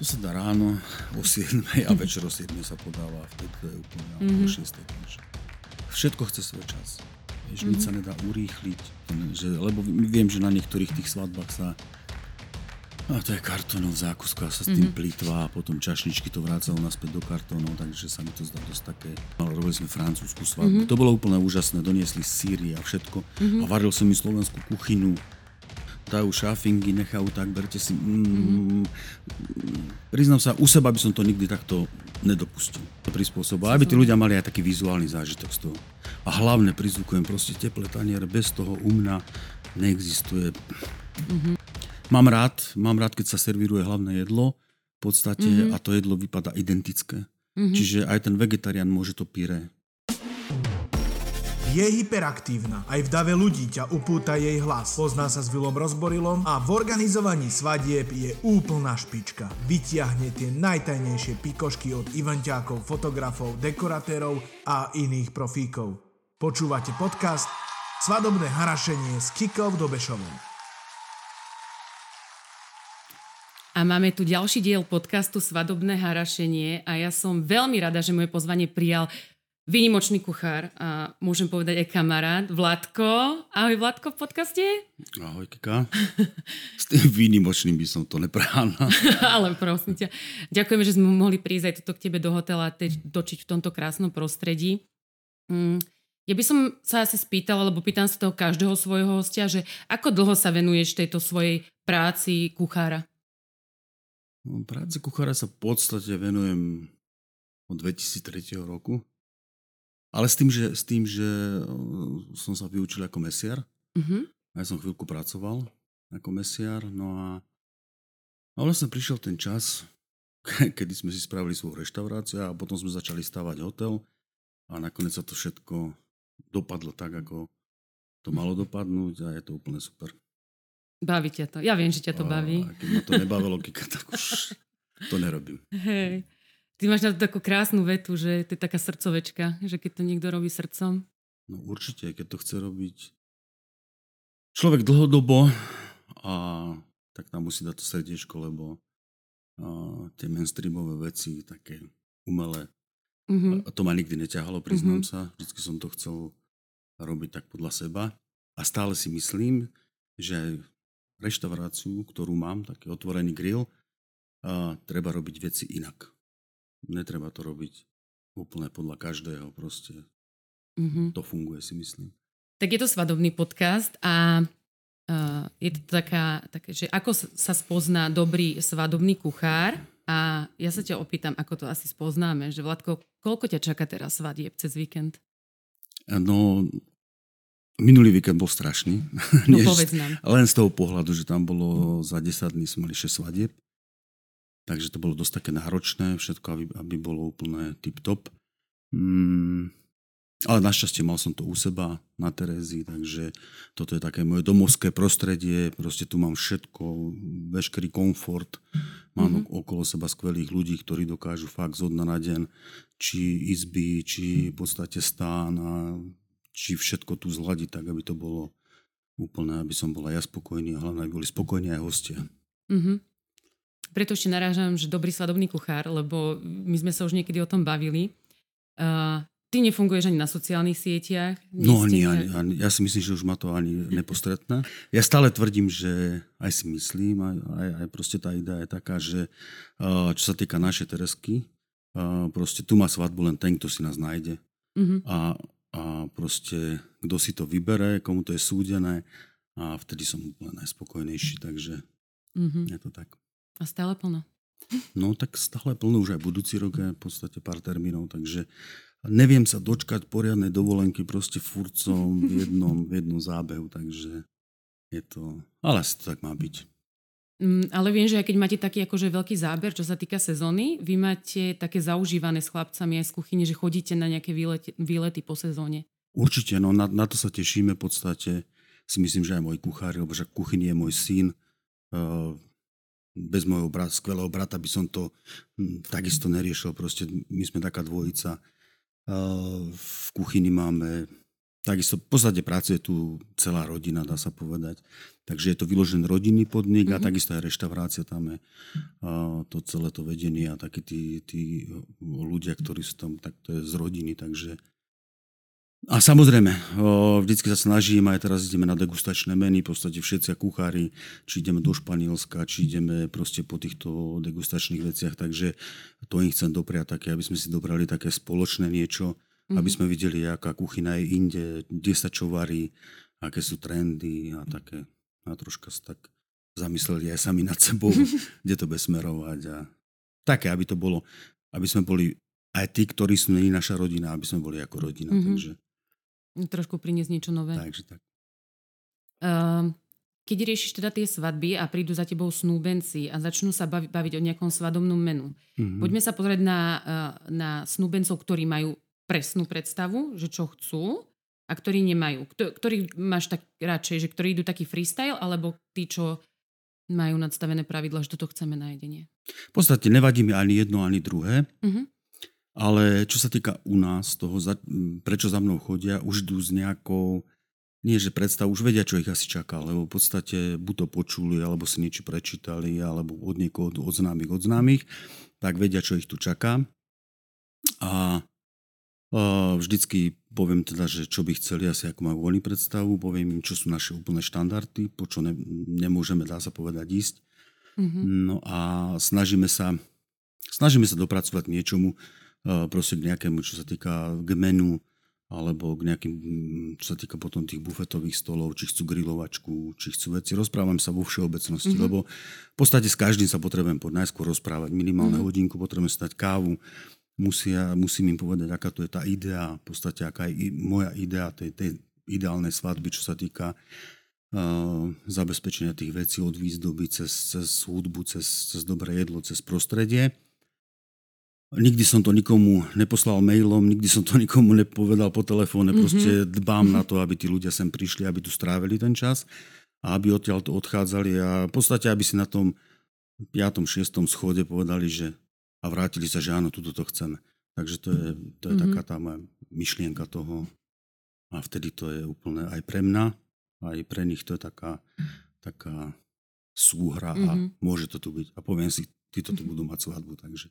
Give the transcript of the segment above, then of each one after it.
To sa dá ráno o 7 a večer o 7 sa podáva, vtedy to je úplne mm-hmm. o 6. Takže všetko chce svoj čas. Vieš, mm-hmm. nič sa nedá urýchliť, že, lebo viem, že na niektorých tých svadbách sa a to je kartónov zákuska sa s tým mm-hmm. plýtva a potom čašničky to vrácalo naspäť do kartónov, takže sa mi to zdá dosť také. Ale robili sme francúzsku svadbu. Mm-hmm. To bolo úplne úžasné, doniesli síry a všetko. Mm-hmm. A varil som mi slovenskú kuchynu dajú šafingy, nechajú tak, berte si... Mm, mm-hmm. Priznám sa, u seba by som to nikdy takto nedopustil. To prispôsobo, aby tí ľudia mali aj taký vizuálny zážitok z toho. A hlavne prizvukujem proste teplé taniere, bez toho u mňa neexistuje. Mm-hmm. Mám rád, mám rád, keď sa servíruje hlavné jedlo, v podstate, mm-hmm. a to jedlo vypadá identické. Mm-hmm. Čiže aj ten vegetarián môže to pyré je hyperaktívna. Aj v dave ľudí ťa upúta jej hlas. Pozná sa s Vilom Rozborilom a v organizovaní svadieb je úplná špička. Vytiahne tie najtajnejšie pikošky od ivanťákov, fotografov, dekoratérov a iných profíkov. Počúvate podcast Svadobné harašenie s Kikou Dobešovou. A máme tu ďalší diel podcastu Svadobné harašenie a ja som veľmi rada, že moje pozvanie prijal výnimočný kuchár a môžem povedať aj kamarát Vladko. Ahoj Vladko v podcaste. Ahoj Kika. S tým výnimočným by som to nepráhal. Ale prosím ťa. Ďakujeme, že sme mohli prísť aj toto k tebe do hotela a točiť v tomto krásnom prostredí. Mm. Ja by som sa asi spýtala, lebo pýtam sa toho každého svojho hostia, že ako dlho sa venuješ tejto svojej práci kuchára? No, práci kuchára sa v podstate venujem od 2003 roku. Ale s tým, že, s tým, že uh, som sa vyučil ako mesiar. Mm-hmm. Ja som chvíľku pracoval ako mesiar. No a, a vlastne prišiel ten čas, kedy sme si spravili svoju reštauráciu a potom sme začali stavať hotel a nakoniec sa to všetko dopadlo tak, ako to malo dopadnúť a je to úplne super. Baví ťa to. Ja viem, že ťa to baví. A keď ma to nebavilo, Kika, tak už to nerobím. Hej. Ty máš na to takú krásnu vetu, že to je taká srdcovečka, že keď to niekto robí srdcom. No určite, keď to chce robiť človek dlhodobo, a tak tam musí dať to srdiečko, lebo a, tie mainstreamové veci, také umelé, mm-hmm. a to ma nikdy neťahalo, priznám mm-hmm. sa. Vždycky som to chcel robiť tak podľa seba. A stále si myslím, že reštauráciu, ktorú mám, taký otvorený grill, a, treba robiť veci inak netreba to robiť úplne podľa každého, proste mm-hmm. to funguje si myslím. Tak je to svadobný podcast a uh, je to taká, také, že ako sa spozná dobrý svadobný kuchár a ja sa ťa opýtam, ako to asi spoznáme, že Vladko, koľko ťa čaká teraz svadieb cez víkend? No, minulý víkend bol strašný. No povedz nám. Len z toho pohľadu, že tam bolo za 10 dní sme mali 6 svadieb. Takže to bolo dosť také náročné, všetko, aby, aby bolo úplne tip-top. Mm, ale našťastie mal som to u seba na Terézi, takže toto je také moje domovské prostredie, proste tu mám všetko, veškerý komfort, mám mm-hmm. okolo seba skvelých ľudí, ktorí dokážu fakt zo dna na deň, či izby, či v podstate stán a či všetko tu zladiť tak, aby to bolo úplne, aby som bola ja spokojný a hlavne, aby boli spokojní aj hostia. Mm-hmm. Preto ešte narážam, že dobrý svadobný kuchár, lebo my sme sa už niekedy o tom bavili. Uh, ty nefunguješ ani na sociálnych sieťach? No ani, ani, ani, ja si myslím, že už ma to ani nepostretná. Ja stále tvrdím, že aj si myslím, aj, aj, aj proste tá idea je taká, že uh, čo sa týka našej Teresky, uh, proste tu má svadbu len ten, kto si nás nájde. Uh-huh. A, a proste kto si to vybere, komu to je súdené a vtedy som úplne najspokojnejší, takže uh-huh. je to tak. A stále plno. No tak stále plno už aj budúci rok je v podstate pár termínov, takže neviem sa dočkať poriadnej dovolenky proste furcom v jednom, v jednom zábehu, takže je to, ale asi to tak má byť. Mm, ale viem, že keď máte taký akože veľký záber, čo sa týka sezóny, vy máte také zaužívané s chlapcami aj z kuchyne, že chodíte na nejaké výlety, výlety po sezóne. Určite, no na, na to sa tešíme v podstate. Si myslím, že aj môj kuchár, lebo že kuchyni je môj syn. Uh, bez môjho brat, skvelého brata by som to hm, takisto neriešil. Proste my sme taká dvojica. V kuchyni máme Takisto v podstate pracuje tu celá rodina, dá sa povedať. Takže je to vyložený rodinný podnik mm-hmm. a takisto aj reštaurácia tam je a to celé to vedenie a takí tí, tí ľudia, ktorí sú tam, tak to je z rodiny, takže a samozrejme, vždycky sa snažím, aj teraz ideme na degustačné meny, v podstate všetci kuchári, či ideme do Španielska, či ideme proste po týchto degustačných veciach, takže to im chcem dopriať také, aby sme si dobrali také spoločné niečo, mm-hmm. aby sme videli, aká kuchyna je inde, kde sa čo varí, aké sú trendy a také, a troška sa tak zamysleli aj sami nad sebou, kde to bude smerovať a také, aby to bolo, aby sme boli aj tí, ktorí sú není naša rodina, aby sme boli ako rodina, mm-hmm. takže Trošku priniesť niečo nové. Takže tak. Uh, keď riešiš teda tie svadby a prídu za tebou snúbenci a začnú sa bavi, baviť o nejakom svadobnom menu, mm-hmm. poďme sa pozrieť na, uh, na snúbencov, ktorí majú presnú predstavu, že čo chcú a ktorí nemajú. Kto, ktorý máš tak radšej, že ktorí idú taký freestyle, alebo tí, čo majú nadstavené pravidla, že toto chceme na jedenie? V podstate nevadí mi ani jedno, ani druhé. Mm-hmm. Ale čo sa týka u nás, toho, prečo za mnou chodia, už idú s nejakou, nie že predstav, už vedia, čo ich asi čaká, lebo v podstate buď to počuli, alebo si niečo prečítali, alebo od niekoho, od známych, od známych, tak vedia, čo ich tu čaká. A vždycky poviem teda, že čo by chceli, asi ako majú oni predstavu, poviem im, čo sú naše úplné štandardy, po čo ne, nemôžeme, dá sa povedať, ísť. Mm-hmm. No a snažíme sa, snažíme sa dopracovať niečomu, proste k nejakému, čo sa týka k menu, alebo k nejakým, čo sa týka potom tých bufetových stolov, či chcú grilovačku, či chcú veci. Rozprávam sa vo všeobecnosti, mm-hmm. lebo v podstate s každým sa potrebujem pod najskôr rozprávať. Minimálne mm-hmm. hodinku potrebujem stať kávu, musia, musím im povedať, aká to je tá idea, v podstate aká je moja idea tej, tej ideálnej svadby, čo sa týka uh, zabezpečenia tých vecí od výzdoby cez, cez hudbu, cez, cez dobré jedlo, cez prostredie. Nikdy som to nikomu neposlal mailom, nikdy som to nikomu nepovedal po telefóne, mm-hmm. proste dbám na to, aby tí ľudia sem prišli, aby tu strávili ten čas a aby odtiaľ to odchádzali a v podstate, aby si na tom 5. 6. schode povedali, že a vrátili sa, že áno, tuto to chceme. Takže to je, to je mm-hmm. taká tá moja myšlienka toho a vtedy to je úplne aj pre mňa, aj pre nich to je taká, taká súhra mm-hmm. a mhm. môže to tu byť. A poviem si, títo tu budú mať svadbu, takže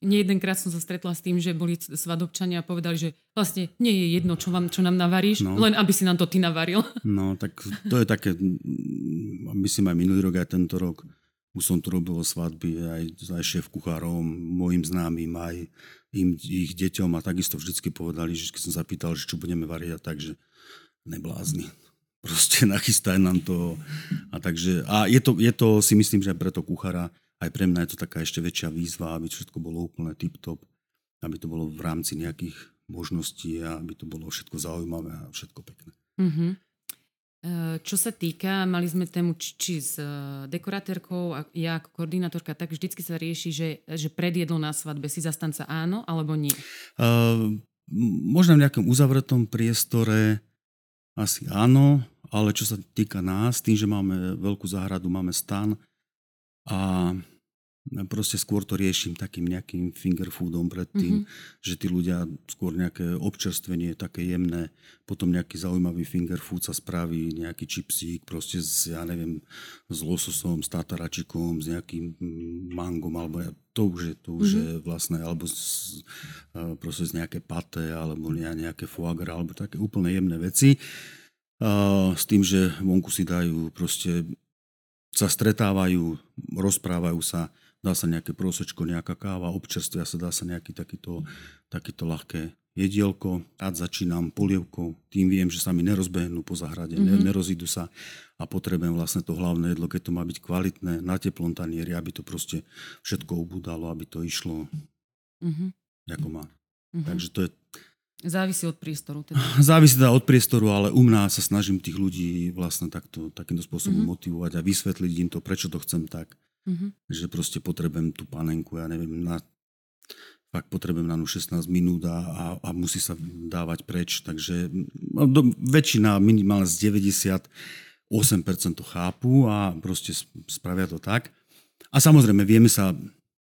Nejedenkrát som sa stretla s tým, že boli svadobčania a povedali, že vlastne nie je jedno, čo, vám, čo nám navaríš, no. len aby si nám to ty navaril. No, tak to je také, myslím aj minulý rok, aj tento rok. Už som tu robil svadby aj, aj šéf kuchárom, mojim známym, aj im, ich deťom a takisto vždycky povedali, že keď som zapýtal, že čo budeme variť, takže neblázni. Proste nachystaj nám to. A, takže, a je, to, je to, si myslím, že aj preto kuchára aj pre mňa je to taká ešte väčšia výzva, aby všetko bolo úplne tip-top, aby to bolo v rámci nejakých možností a aby to bolo všetko zaujímavé a všetko pekné. Mm-hmm. Čo sa týka, mali sme tému či, či s e, dekoratérkou a ja ako koordinátorka, tak vždycky sa rieši, že, že predjedlo na svadbe si zastanca áno alebo nie? Uh, možno v nejakom uzavretom priestore asi áno, ale čo sa týka nás, tým, že máme veľkú záhradu, máme stan, a proste skôr to riešim takým nejakým finger foodom predtým, mm-hmm. že tí ľudia skôr nejaké občerstvenie také jemné, potom nejaký zaujímavý finger food sa spraví, nejaký čipsík proste s, ja neviem, s lososom, s tataračikom, s nejakým mangom, alebo to už je, to už mm-hmm. je vlastné, alebo z, proste z nejaké paté, alebo nejaké foie gras, alebo také úplne jemné veci. Uh, s tým, že vonku si dajú proste sa stretávajú, rozprávajú sa, dá sa nejaké prosečko, nejaká káva, občerstvia sa, dá sa nejaký takýto, takýto ľahké jedielko, a začínam polievkou, tým viem, že sa mi nerozbehnú po zahrade, mm-hmm. nerozídu sa a potrebujem vlastne to hlavné jedlo, keď to má byť kvalitné, na teplom tanieri, aby to proste všetko ubudalo, aby to išlo mm-hmm. ako má. Mm-hmm. Takže to je Závisí od priestoru. Teda. Závisí teda od priestoru, ale u mňa sa snažím tých ľudí vlastne takto, takýmto spôsobom mm-hmm. motivovať a vysvetliť im to, prečo to chcem tak. Mm-hmm. Že proste potrebujem tú panenku, ja neviem, na, fakt potrebujem na ňu 16 minút a, a, a musí sa dávať preč. Takže no, do, väčšina, minimálne z 98% to chápu a proste spravia to tak. A samozrejme, vieme sa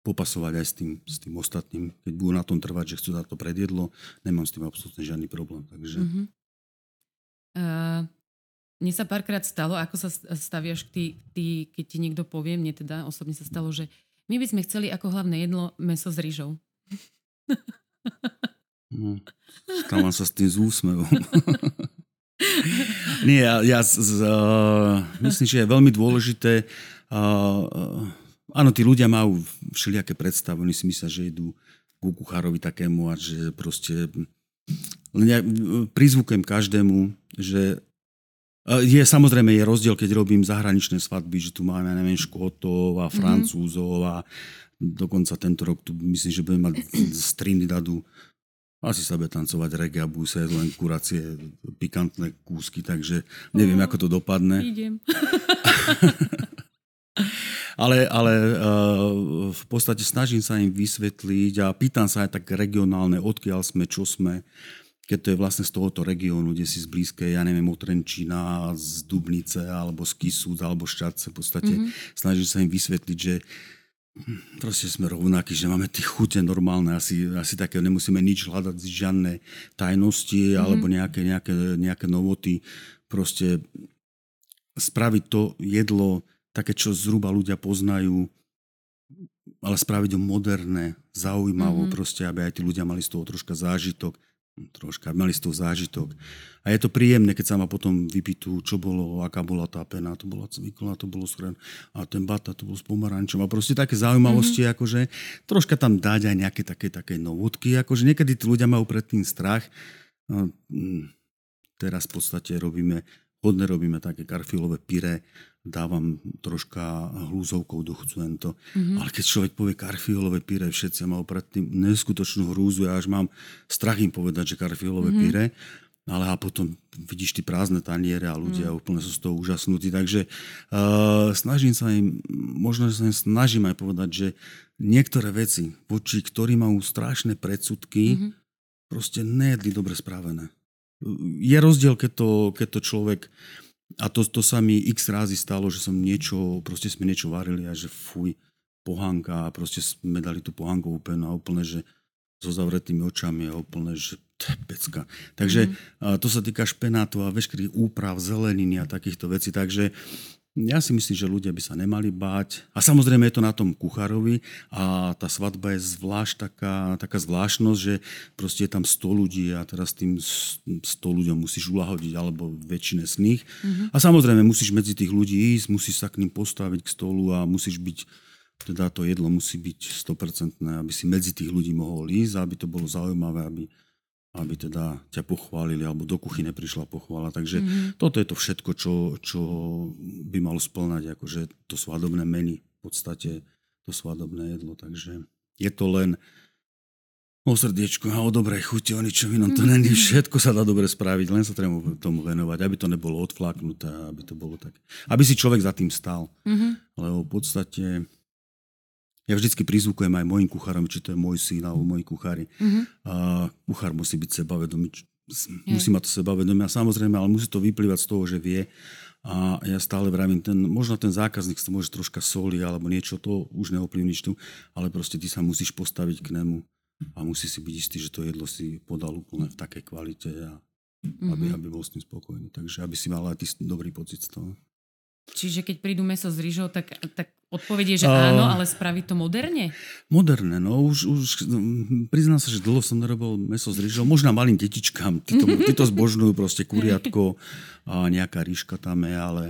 popasovať aj s tým, s tým ostatným. Keď budú na tom trvať, že chcú za to predjedlo, nemám s tým absolútne žiadny problém. Takže... Mm-hmm. Uh, mne sa párkrát stalo, ako sa staviaš ty, ty, keď ti niekto povie, mne teda osobne sa stalo, že my by sme chceli ako hlavné jedlo meso s rýžou. No, stávam sa s tým z úsmevom. Nie, ja, ja z, z, uh, myslím, že je veľmi dôležité. Uh, uh, áno, tí ľudia majú všelijaké predstavy, oni si myslia, že idú ku kuchárovi takému a že proste len ja prizvukujem každému, že je samozrejme je rozdiel, keď robím zahraničné svadby, že tu máme, neviem, Škótov a mhm. Francúzov a dokonca tento rok tu myslím, že budeme mať z Trinidadu asi sa bude tancovať reggae a buse, len kuracie, pikantné kúsky, takže neviem, ako to dopadne. Idem. ale ale uh, v podstate snažím sa im vysvetliť a pýtam sa aj tak regionálne, odkiaľ sme, čo sme keď to je vlastne z tohoto regiónu, kde si z blízkej, ja neviem, od Trenčína, z Dubnice, alebo z Kisúc, alebo Šťadce, v podstate mm-hmm. snažím sa im vysvetliť, že proste sme rovnakí, že máme tie chute normálne, asi, asi také nemusíme nič hľadať, žiadne tajnosti mm-hmm. alebo nejaké, nejaké, nejaké novoty. Proste spraviť to jedlo také, čo zhruba ľudia poznajú, ale spraviť ho moderné, zaujímavo, mm-hmm. proste, aby aj tí ľudia mali z toho troška zážitok troška, mali z toho zážitok. A je to príjemné, keď sa ma potom vypýtu, čo bolo, aká bola tá pena, to bola cvikla, to bolo schren, a ten bata, to bol s pomarančom. A proste také zaujímavosti, mm-hmm. akože troška tam dať aj nejaké také, také novotky, akože niekedy tí ľudia majú predtým strach. No, mm, teraz v podstate robíme, hodne robíme také karfilové pire, dávam troška hlúzovkou do to. Mm-hmm. Ale keď človek povie karfiolové píre, všetci majú predtým neskutočnú hrúzu. Ja až mám strach im povedať, že karfiolové mm-hmm. píre. Ale a potom vidíš ty prázdne taniere a ľudia mm. úplne sú z toho úžasnutí. Takže uh, snažím sa im, možno sa im snažím aj povedať, že niektoré veci, voči ktorým majú strašné predsudky, mm-hmm. proste nejedli dobre správené. Je rozdiel, keď to, keď to človek a to, to sa mi x rázy stalo, že som niečo, proste sme niečo varili a že fuj, pohánka a proste sme dali tú pohánkovú penu a úplne, že so zavretými očami a úplne, že pecka. Takže a to sa týka špenátu a veškerých úprav, zeleniny a takýchto vecí. Takže ja si myslím, že ľudia by sa nemali báť. A samozrejme je to na tom kuchárovi a tá svadba je zvlášť taká, taká zvláštnosť, že proste je tam 100 ľudí a teraz tým 100 ľuďom musíš ulahodiť alebo väčšine z nich. Mm-hmm. A samozrejme musíš medzi tých ľudí ísť, musíš sa k ním postaviť k stolu a musíš byť teda to jedlo musí byť 100%, aby si medzi tých ľudí mohol ísť, aby to bolo zaujímavé, aby aby teda ťa pochválili, alebo do kuchyne prišla pochvála. Takže mm-hmm. toto je to všetko, čo, čo by malo splnať, akože to svadobné meny, v podstate to svadobné jedlo. Takže je to len o srdiečku a o dobrej chuti, o ničom inom. To není všetko sa dá dobre spraviť, len sa treba tomu venovať, aby to nebolo odflaknuté, aby to bolo tak. Aby si človek za tým stal. Mm-hmm. Lebo v podstate ja vždycky prizvukujem aj mojim kuchárom, či to je môj syn alebo moji kuchári. Mm-hmm. A kuchár musí byť sebavedomý, musí mať to sebavedomie a samozrejme, ale musí to vyplývať z toho, že vie. A ja stále vravím, ten, možno ten zákazník sa môže troška soli alebo niečo, to už neovplyvníš tu, ale proste ty sa musíš postaviť k nemu a musí si byť istý, že to jedlo si podal úplne v takej kvalite a mm-hmm. aby, aby bol s tým spokojný. Takže aby si mal aj ty dobrý pocit z toho. Čiže keď prídu meso s rýžou, tak, tak odpovedie, že áno, ale spraviť to moderne? Moderne, no už, už priznám sa, že dlho som nerobil meso s rýžou, možno malým detičkám, títo, títo zbožňujú proste kuriatko a nejaká rýžka tam je, ale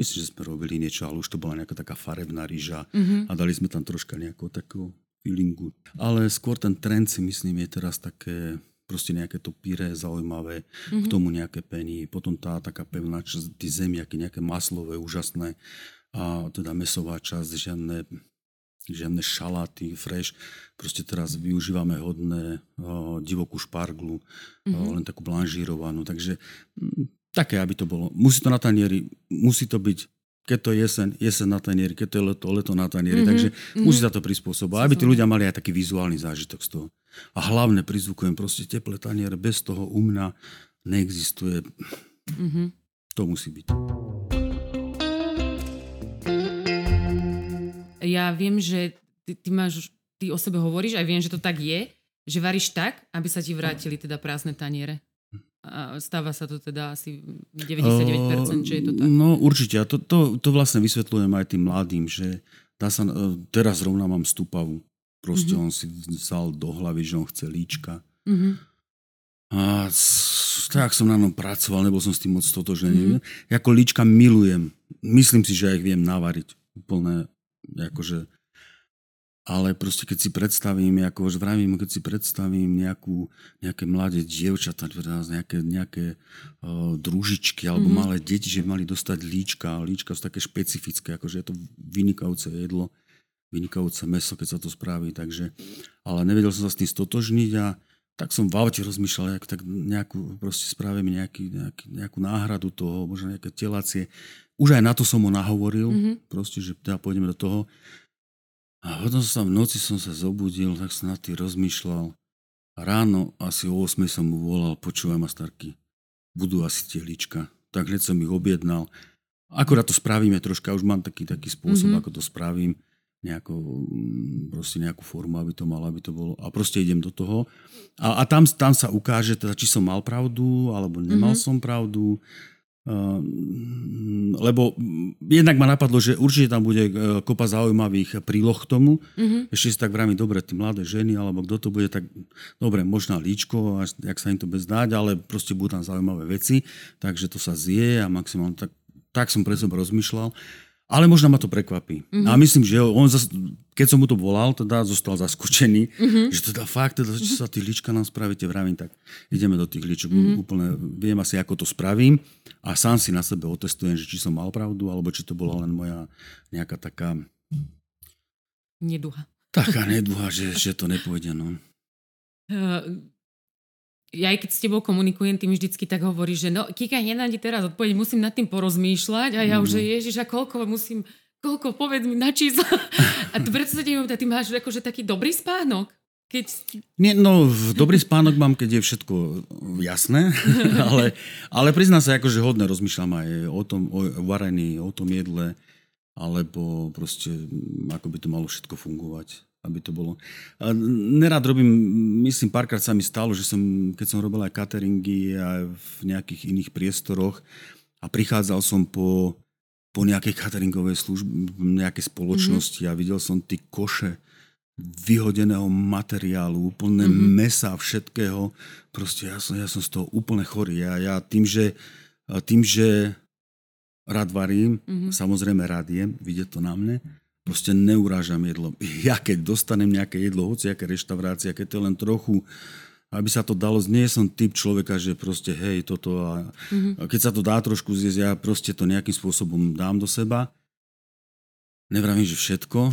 myslím, že sme robili niečo, ale už to bola nejaká taká farebná rýža uh-huh. a dali sme tam troška nejakú takú feelingu. Ale skôr ten trend si myslím je teraz také proste nejaké to pyré zaujímavé, mm-hmm. k tomu nejaké peny, potom tá taká pevná časť, tí zemiaky, nejaké maslové, úžasné, a teda mesová časť, žiadne, žiadne šaláty, fresh. Proste teraz využívame hodné o, divokú šparglu, mm-hmm. o, len takú blanžírovanú, takže m, také, aby to bolo. Musí to na tanieri, musí to byť keď to je jesen, jesen na tanieri, keď to je leto, leto na tanieri. Mm-hmm. Takže mm-hmm. musí sa to prispôsobovať, aby tí ľudia mali aj taký vizuálny zážitok z toho. A hlavne prizvukujem proste teplé taniere, bez toho u mňa neexistuje. Mm-hmm. To musí byť. Ja viem, že ty, ty máš, ty o sebe hovoríš, aj viem, že to tak je, že varíš tak, aby sa ti vrátili teda prázdne taniere. A stáva sa to teda asi 99%, že je to tak. No určite. A to, to, to vlastne vysvetľujem aj tým mladým, že dá sa, e, teraz zrovna mám stupavu. Proste mm-hmm. on si vzal do hlavy, že on chce líčka. Mm-hmm. A tak som na ňom pracoval, nebol som s tým moc stotožený. Mm-hmm. Jako líčka milujem. Myslím si, že aj ich viem navariť. Úplne, akože ale proste keď si predstavím, ako už vravím, keď si predstavím nejakú, nejaké mladé dievčatá, nejaké, nejaké uh, družičky alebo mm-hmm. malé deti, že mali dostať líčka, líčka sú také špecifické, akože je to vynikajúce jedlo, vynikajúce meso, keď sa to spraví, takže, ale nevedel som sa s tým stotožniť a tak som v aute rozmýšľal, jak tak nejakú, proste spravíme nejaký, nejaký, nejakú náhradu toho, možno nejaké telacie. Už aj na to som ho nahovoril, mm-hmm. proste, že teda pôjdeme do toho. A potom som sa v noci som sa zobudil, tak som na tým rozmýšľal. A ráno asi o 8 som mu volal, počúvaj ma starky, budú asi tie líčka. Tak hneď som ich objednal. Akorát to spravíme troška, už mám taký, taký spôsob, mm-hmm. ako to spravím. Nejako, mm, proste nejakú formu, aby to malo, aby to bolo. A proste idem do toho. A, a tam, tam sa ukáže, teda, či som mal pravdu, alebo nemal mm-hmm. som pravdu lebo jednak ma napadlo, že určite tam bude e, kopa zaujímavých príloh k tomu. Mm-hmm. Ešte si tak vravím, dobre, tí mladé ženy, alebo kto to bude, tak dobre, možná líčko, až, jak sa im to bez dať, ale proste budú tam zaujímavé veci, takže to sa zje a maximálne tak, tak som pre seba rozmýšľal. Ale možno ma to prekvapí. Mm-hmm. A myslím, že on, zas, keď som mu to volal, teda zostal zaskočený, mm-hmm. že teda fakt, teda, čo sa tí lička nám spravíte, vravím, tak ideme do tých ličok. Mm-hmm. Úplne viem asi, ako to spravím a sám si na sebe otestujem, že či som mal pravdu, alebo či to bola len moja nejaká taká... Neduha. Taká neduha, že, že to nepôjde, no. Uh ja aj keď s tebou komunikujem, ty mi vždycky tak hovorí, že no, Kika, nenájde teraz odpoveď, musím nad tým porozmýšľať a ja mm. už, že ježiš, a koľko musím, koľko, povedz mi na číslo. a tu predsa ty máš akože taký dobrý spánok. Keď... Nie, no, dobrý spánok mám, keď je všetko jasné, ale, ale priznám sa, akože hodne rozmýšľam aj o tom o varení, o tom jedle, alebo proste, ako by to malo všetko fungovať aby to bolo. A nerad robím, myslím, párkrát sa mi stalo, že som, keď som robil aj cateringy aj v nejakých iných priestoroch a prichádzal som po, po nejakej cateringovej službe, nejakej spoločnosti mm-hmm. a videl som tie koše vyhodeného materiálu, úplne mm-hmm. mesa, všetkého. Proste ja som, ja som z toho úplne chorý. Ja, ja tým, že, tým, že rád varím, mm-hmm. samozrejme rád jem, vidieť to na mne, proste neurážam jedlo. Ja keď dostanem nejaké jedlo, hoci aké reštaurácia, keď to je len trochu, aby sa to dalo, nie som typ človeka, že proste hej, toto a mm-hmm. keď sa to dá trošku zjesť, ja proste to nejakým spôsobom dám do seba. Nevravím, že všetko.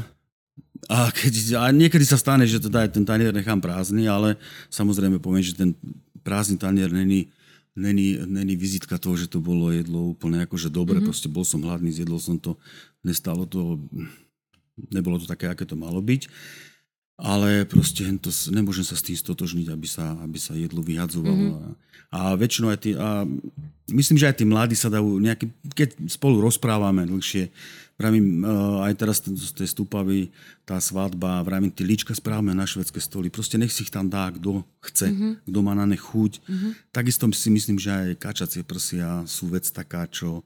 A, keď, a niekedy sa stane, že teda ten tanier nechám prázdny, ale samozrejme poviem, že ten prázdny tanier není, není, není vizitka toho, že to bolo jedlo úplne akože dobre, mm-hmm. proste bol som hladný, zjedol som to, nestalo to nebolo to také, aké to malo byť. Ale proste to, nemôžem sa s tým stotožniť, aby sa, aby sa jedlo vyhadzovalo. Mm-hmm. A, väčšinou aj tí, a myslím, že aj tí mladí sa dajú nejaký, keď spolu rozprávame dlhšie, vravím, aj teraz z tej stúpavy, tá svadba, vravím, tí líčka správame na švedské stoly. Proste nech si ich tam dá, kto chce, mm-hmm. kto má na ne chuť. Mm-hmm. Takisto si myslím, že aj kačacie prsia sú vec taká, čo,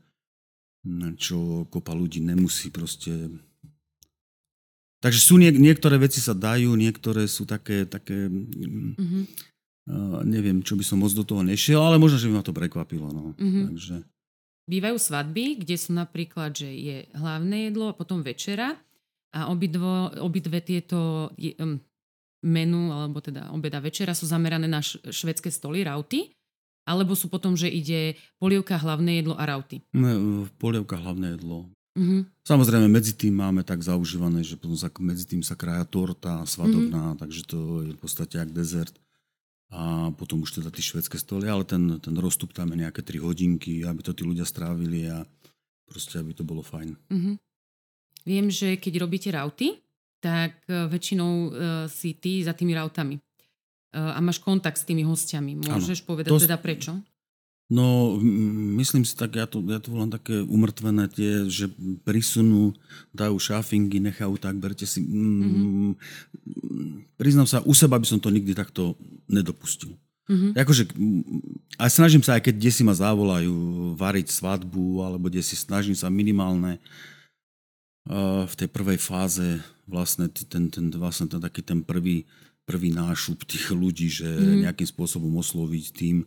čo kopa ľudí nemusí proste Takže sú niek- niektoré veci sa dajú, niektoré sú také, také mm-hmm. uh, neviem, čo by som moc do toho nešiel, ale možno, že by ma to prekvapilo. No. Mm-hmm. Takže... Bývajú svadby, kde sú napríklad, že je hlavné jedlo a potom večera a obidvo, obidve tieto je, um, menu, alebo teda obeda večera sú zamerané na švedské stoly, rauty, alebo sú potom, že ide polievka, hlavné jedlo a rauty? Ne, polievka, hlavné jedlo. Mm-hmm. Samozrejme, medzi tým máme tak zaužívané, že potom sa, medzi tým sa kraja torta svadobná, mm-hmm. takže to je v podstate jak dezert. A potom už teda tie švedské stoly, ale ten, ten rozstup tam je nejaké 3 hodinky, aby to tí ľudia strávili a proste, aby to bolo fajn. Mm-hmm. Viem, že keď robíte rauty, tak e, väčšinou uh, si ty za tými rautami uh, a máš kontakt s tými hostiami. Môžeš ano, povedať to, teda prečo? No, myslím si tak, ja to, ja to volám také umrtvené tie, že prisunú, dajú šafingy, nechajú tak, berte si. Mm, mm-hmm. Priznám sa, u seba by som to nikdy takto nedopustil. Mm-hmm. Akože a snažím sa, aj keď kde si ma zavolajú variť svadbu, alebo kde si snažím sa minimálne uh, v tej prvej fáze vlastne ten, ten, vlastne ten taký ten prvý, prvý nášup tých ľudí, že mm. nejakým spôsobom osloviť tým,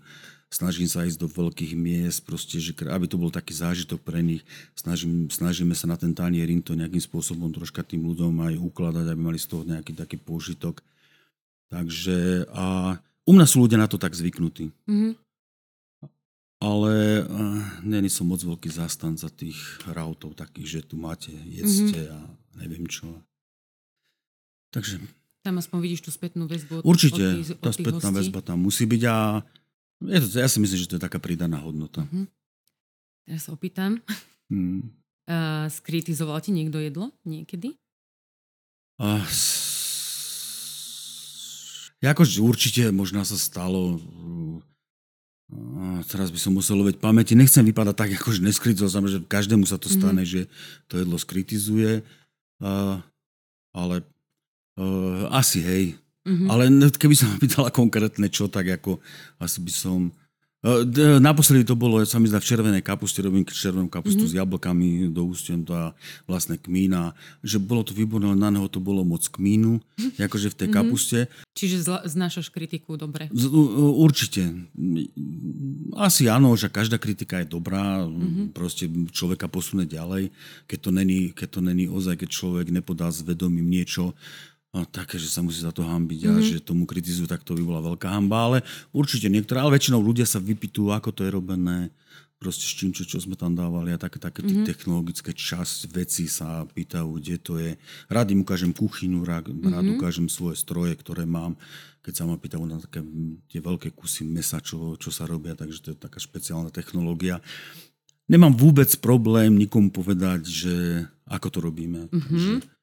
snažím sa ísť do veľkých miest, proste, že aby to bol taký zážitok pre nich. Snažím, snažíme sa na ten tanierin to nejakým spôsobom troška tým ľuďom aj ukladať, aby mali z toho nejaký taký požitok. Takže a u mňa sú ľudia na to tak zvyknutí. Mm-hmm ale uh, není som moc veľký zastanca tých rautov takých, že tu máte, jedzte mm-hmm. a neviem čo. Takže... Tam aspoň vidíš tú spätnú väzbu. Od, určite, od tých, od tá spätná hostí. väzba tam musí byť a je to, ja si myslím, že to je taká pridaná hodnota. Mm-hmm. Teraz sa opýtam. Mm. Uh, skritizoval ti niekto jedlo niekedy? Uh, s... Akože určite možno sa stalo a teraz by som musel loviť pamäti. Nechcem vypadať tak, ako že neskritizoval som, že každému sa to mhm. stane, mm-hmm. že to jedlo skritizuje. Uh, ale uh, asi hej. Mm-hmm. Ale keby som pýtala konkrétne čo, tak ako asi by som Naposledy to bolo, sa mi zdá, v červenej kapuste, robím červenú kapustu mm-hmm. s jablkami, do ústiem to a vlastne kmína. Že bolo to výborné, ale na neho to bolo moc kmínu, akože v tej mm-hmm. kapuste. Čiže zla, znášaš kritiku dobre? Z, určite. Asi áno, že každá kritika je dobrá, mm-hmm. proste človeka posune ďalej, keď to není, keď to není ozaj, keď človek nepodá s vedomím niečo, a také, že sa musí za to hambiť mm-hmm. a mhm. že tomu kritizujú, tak to by bola veľká hamba, ale určite niektoré, ale väčšinou ľudia sa vypitujú, ako to je robené, proste s čím, čo, čo sme tam dávali a také, také mm-hmm. technologické časť veci sa pýtajú, kde to je. Rád im ukážem kuchyňu, rád, mm-hmm. rád ukážem svoje stroje, ktoré mám, keď sa ma pýtajú na také tie veľké kusy mesa, čo, čo sa robia, takže to je taká špeciálna technológia. Nemám vôbec problém nikomu povedať, že ako to robíme. Mm-hmm. Takže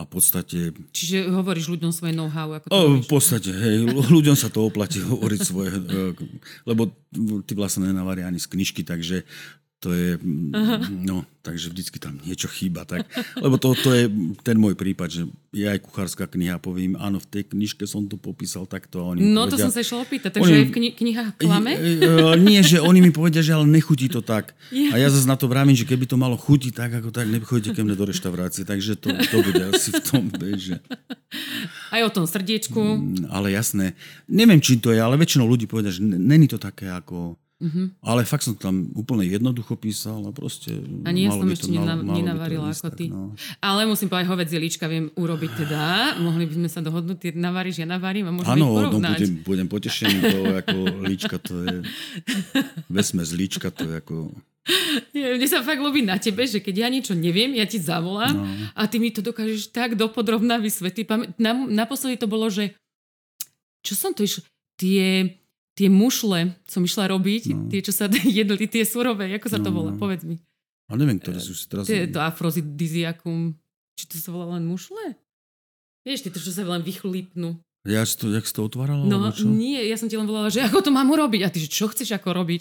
a v podstate... Čiže hovoríš ľuďom svoje know-how? Ako to o, v podstate, hej, ľuďom sa to oplatí hovoriť svoje, e, lebo ty vlastne nenavaria ani z knižky, takže to je, Aha. no, takže vždycky tam niečo chýba. Tak, lebo to, to je ten môj prípad, že je aj kuchárska kniha, poviem, áno, v tej knižke som to popísal takto. Oni no, povedia, to som sa išla opýtať, takže oni, aj v kni- knihách klame? Uh, nie, že oni mi povedia, že ale nechutí to tak. A ja zase na to vravím, že keby to malo chutiť tak, ako tak, nechodíte ke mne do reštaurácie, takže to, to bude asi v tom, že... Aj o tom srdiečku. Mm, ale jasné. Neviem, či to je, ale väčšinou ľudí povedia, že není to také ako Uh-huh. Ale fakt som tam úplne jednoducho písal a proste... A nie som ešte nena, nenavarila ako ty. No. Ale musím povedať, hovedzie líčka viem urobiť teda. Mohli by sme sa dohodnúť, ty navaríš, ja navarím a môžeme Áno, no, budem, budem potešený, to ako líčka, to je... Vesme z líčka, to je ako... Mne sa fakt ľúbi na tebe, že keď ja niečo neviem, ja ti zavolám no. a ty mi to dokážeš tak dopodrobná vysvetliť. Naposledy to bolo, že čo som to išlo? Tie tie mušle som išla robiť, no. tie, čo sa jedli, tie surové, ako sa no, to volá, no. povedz mi. A neviem, ktoré sú si teraz... Tie, to afrozidiziakum, či to sa volá len mušle? Vieš, tie, čo sa len vychlípnú. Ja si to, jak si to otvárala? No nie, ja som ti len volala, že ako to mám urobiť. A ty, že čo chceš ako robiť?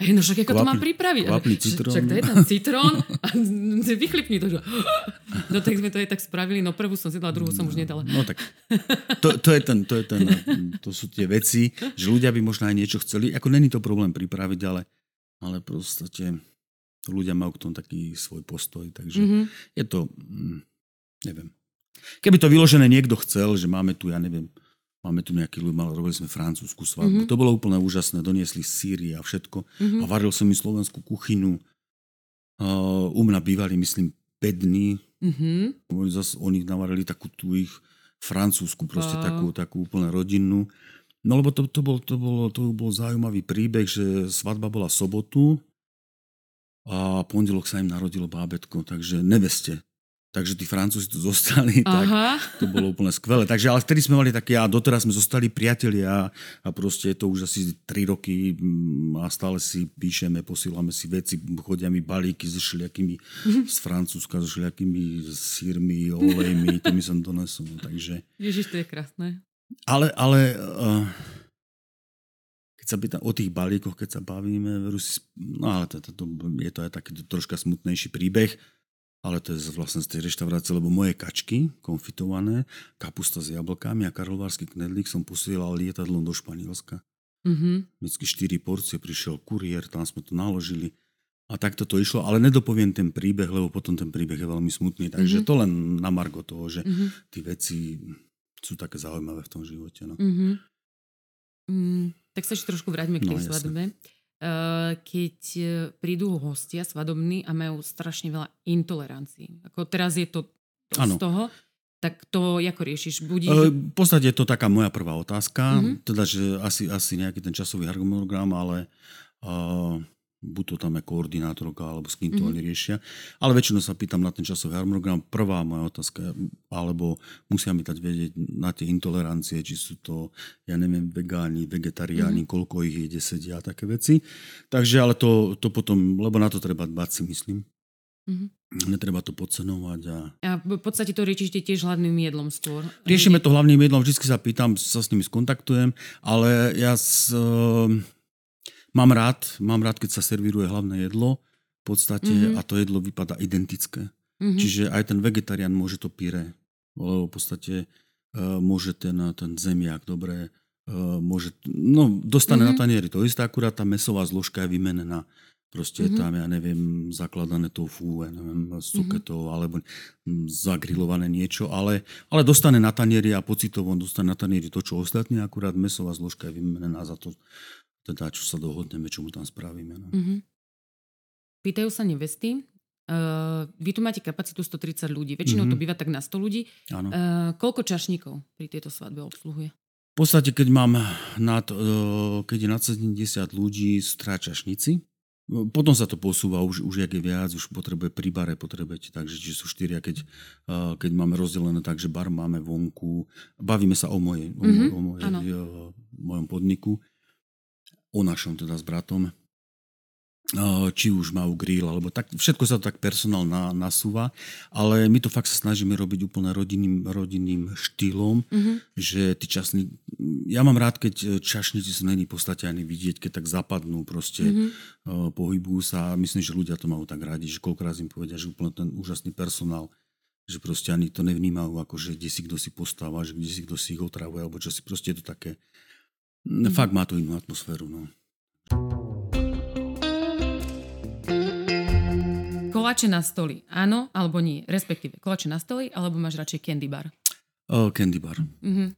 Hej, no však ako kvapli, to mám pripraviť? Kvapli citrón. Však to je ten citrón a vychlipni to. Že... No tak sme to aj tak spravili, no prvú som dala, druhú som už nedala. No tak, to, to, je ten, to, je ten, to sú tie veci, že ľudia by možno aj niečo chceli, ako není to problém pripraviť, ale, ale proste ľudia majú k tomu taký svoj postoj, takže mm-hmm. je to, mm, neviem. Keby to vyložené niekto chcel, že máme tu, ja neviem, Máme tu nejaký ľud, robili sme francúzsku svadbu. Mm-hmm. To bolo úplne úžasné. Doniesli síry a všetko. Mm-hmm. A varil som mi slovenskú kuchynu. Uh, u mňa bývali, myslím, 5 dní. Mm-hmm. Oni, zase, oni navarili takú tú ich francúzsku, proste wow. takú, takú úplne rodinnú. No lebo to, to, bol, to, bol, to bol zaujímavý príbeh, že svadba bola sobotu a pondelok sa im narodilo bábetko, takže neveste. Takže tí Francúzi tu zostali, Aha. tak to bolo úplne skvelé. Takže ale vtedy sme mali také, a doteraz sme zostali priatelia a proste je to už asi 3 roky mm, a stále si píšeme, posílame si veci, chodia mi balíky so všelijakými mm-hmm. z Francúzska, so všelijakými sírmi, olejmi, to mi som donesol. No, takže... Ježiš, to je krásne. Ale, ale uh, keď sa pýtam o tých balíkoch, keď sa bavíme, veru si, no ale to, to, to, je to aj taký troška smutnejší príbeh, ale to je vlastne z tej reštaurácie, lebo moje kačky konfitované, kapusta s jablkami a karlovársky knedlík som posielal lietadlom do Španielska. Mhm. Vždycky 4 porcie, prišiel kuriér, tam sme to naložili. A takto to išlo, ale nedopoviem ten príbeh, lebo potom ten príbeh je veľmi smutný. Takže Mhm. to len na margo toho, že Mhm. tie veci sú také zaujímavé v tom živote. No. Mhm. Mm, tak sa ešte trošku vráťme k No, tej jasne. svadbe. Uh, keď eh, prídu hostia svadobní a majú strašne veľa intolerancií. Ako teraz je to z Áno. toho, tak to ako riešiš? Budíš... E, V podstate je to taká moja prvá otázka, Mhm. teda, že asi, asi nejaký ten časový harmonogram, ale uh, buď to tam je koordinátorka, alebo s kým to Mhm. oni riešia. Ale väčšinou sa pýtam na ten časový harmonogram. Prvá moja otázka, alebo musia mi dať vedieť na tie intolerancie, či sú to, ja neviem, vegáni, vegetariáni, koľko ich je, 10 a také veci. Takže ale to, to potom, lebo na to treba dbať si myslím. Mhm. Netreba to podcenovať a A v podstate to riešite tiež hladným jedlom skôr. Riešime to hlavným jedlom, vždy sa pýtam, sa s nimi skontaktujem, ale ja s, uh, mám rád, mám rád, keď sa servíruje hlavné jedlo v podstate Mhm. a to jedlo vypadá identické. Mhm. Čiže aj ten vegetarián môže to pire, lebo v podstate uh, môže ten, ten zemiak dobre, uh, môže, no dostane Mhm. na tanieri to isté, akurát tá mesová zložka je vymenená. Proste Mhm. tam, ja neviem, zakladané tofu, ja neviem, z cuketov, alebo zagrilované niečo, ale, ale dostane na tanieri a pocitovo dostane na tanieri to, čo ostatní, akurát mesová zložka je vymenená za to, teda, čo sa dohodneme, čo mu tam spravíme. No. Mhm. Pýtajú sa nevesty. Uh, vy tu máte kapacitu 130 ľudí. Väčšinou to Mhm. býva tak na 100 ľudí. Áno. Uh, koľko čašníkov pri tejto svadbe obsluhuje? V podstate, keď mám nad, e, keď je nad 70 ľudí, sú stráčašníci. Potom sa to posúva, už, už jak je viac, už potrebuje pri bare, potrebujete, takže či sú štyria, keď, e, keď máme rozdelené tak, že bar máme vonku. Bavíme sa o, mojej, o, Mhm, moj, o mojej, áno. mojom podniku, o našom teda s bratom. E, Či už majú grill, alebo tak, všetko sa to tak personál na, nasúva, ale my to fakt sa snažíme robiť úplne rodinným, rodinným štýlom, Mhm. že tí časní, ja mám rád, keď čašníci sa není v podstate ani vidieť, keď tak zapadnú proste, Mhm. mm-hmm. pohybujú sa myslím, že ľudia to majú tak radi, že koľkokrát im povedia, že úplne ten úžasný personál, že proste ani to nevnímajú ako, že kde si kto si postáva, že kde si kto si ich otravuje, alebo čo si proste je to také, mm-hmm. fakt má to inú atmosféru. No. Koláče na stoli, áno alebo nie? Respektíve, koláče na stoli, alebo máš radšej candy bar? O, candy bar. Mhm.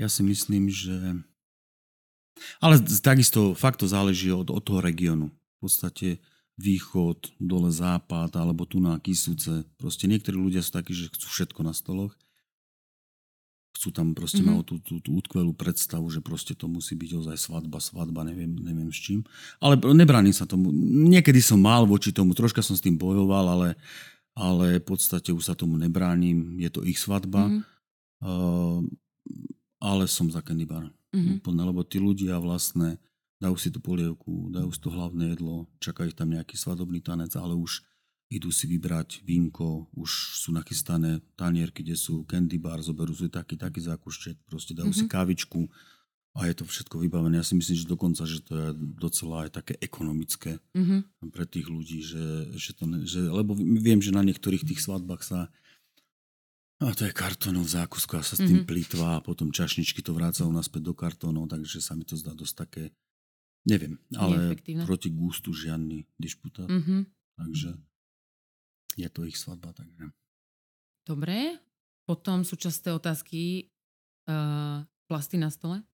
Ja si myslím, že... Ale takisto fakt to záleží od, od toho regiónu. V podstate východ, dole západ, alebo tu na Kisúce. Proste niektorí ľudia sú takí, že chcú všetko na stoloch. Chcú tam proste, Mhm. mm-hmm. majú tú, tú, tú útkvelú predstavu, že proste to musí byť ozaj svadba, svadba, neviem, neviem s čím. Ale nebránim sa tomu. Niekedy som mal voči tomu, troška som s tým bojoval, ale, ale v podstate už sa tomu nebránim. Je to ich svadba. Mhm. Uh, ale som za candy bar. Mhm. Úplne, lebo tí ľudia vlastne dajú si tú polievku, dajú si to hlavné jedlo, čaká ich tam nejaký svadobný tanec, ale už idú si vybrať vínko, už sú nachystané tanierky, kde sú candy bar, zoberú si taký, taký zákušček, proste dajú si Mhm. kávičku a je to všetko vybavené. Ja si myslím, že dokonca, že to je docela aj také ekonomické Mhm. pre tých ľudí, že, že to ne, že, lebo viem, že na niektorých tých svadbách sa a to je kartónov zákusku a sa s tým Mhm. mm-hmm. plýtva a potom čašničky to vrácajú naspäť do kartónov, takže sa mi to zdá dosť také, neviem, ale proti gustu žiadny dišputát, Mhm. takže je to ich svadba, takže. Dobre. Potom sú časté otázky uh, plasty na stole.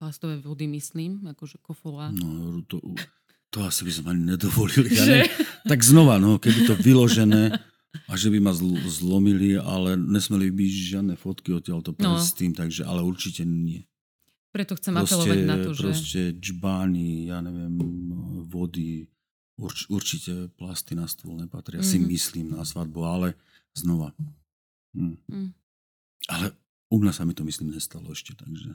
Plastové vody myslím, akože kofola. No, to, to asi by sme ani nedovolili. Ja ne, tak znova, no, keby to vyložené a že by ma zl- zlomili, ale nesmeli by žiadne fotky odtiaľ to No. s tým, takže, ale určite nie. Preto chcem apelovať na to, že... proste džbány, ja neviem, vody, urč, určite plasty na stôl nepatria, mm-hmm. si Mhm. myslím na svadbu, ale znova. Hm. Mm. Ale u mňa sa mi to myslím nestalo ešte, takže.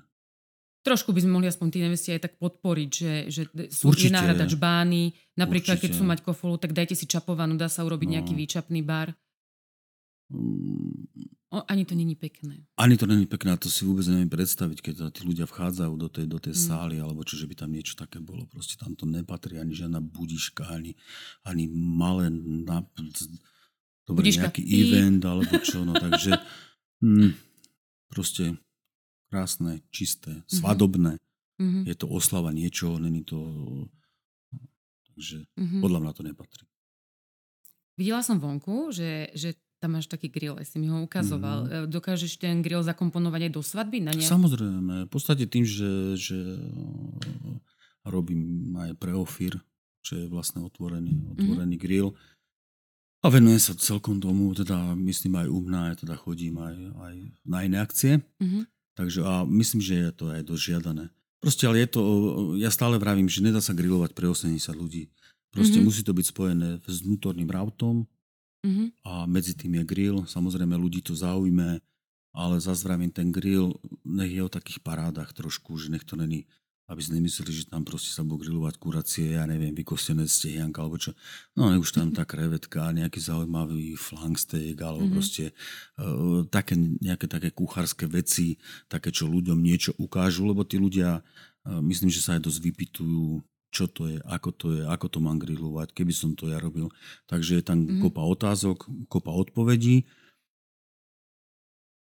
Trošku by sme mohli aspoň tí nevesti aj tak podporiť, že, že sú je Určite. náhrada žbány. Napríklad, keď Určite. sú mať kofolu, tak dajte si čapovanú, dá sa urobiť No. nejaký výčapný bar. Mm, O, ani to není pekné. Ani to není pekné, to si vôbec neviem predstaviť, keď tí ľudia vchádzajú do tej, do tej Mm. sály, alebo čo, že by tam niečo také bolo. Proste tam to nepatrí ani žiadna budiška, ani, ani malé na, dobre, Budiška. nejaký Píp. event, alebo čo, no takže hm, proste krásne, čisté, svadobné. Mhm. Je to oslava niečoho, není to... Takže Mhm. podľa mňa to nepatrí. Videla som vonku, že, že tam máš taký grill, aj si mi ho ukazoval. Mm. Dokážeš ten grill zakomponovať aj do svadby? Na ne... Samozrejme, v podstate tým, že, že robím aj pre Ofir, čo je vlastne otvorený, Mhm. otvorený mm-hmm. grill. A venujem sa celkom tomu, teda myslím aj u mňa, aj teda chodím aj, aj na iné akcie. Mhm. Takže a myslím, že je to aj dosť žiadané. Proste, ale je to, ja stále vravím, že nedá sa grillovať pre 80 ľudí. Proste Mhm. mm-hmm. musí to byť spojené s vnútorným rautom Mhm. a medzi tým je grill. Samozrejme, ľudí to zaujme, ale zase vravím, ten grill nech je o takých parádach trošku, že nech to není aby si nemysleli, že tam proste sa budú grillovať kuracie, ja neviem, vykostené stehianka alebo čo. No ne už tam tá krevetka, nejaký zaujímavý flank steak alebo Mhm. mm-hmm. proste uh, také, nejaké také kuchárske veci, také, čo ľuďom niečo ukážu, lebo tí ľudia, uh, myslím, že sa aj dosť vypitujú, čo to je, ako to je, ako to mám grillovať, keby som to ja robil. Takže je tam Mhm. mm-hmm. kopa otázok, kopa odpovedí.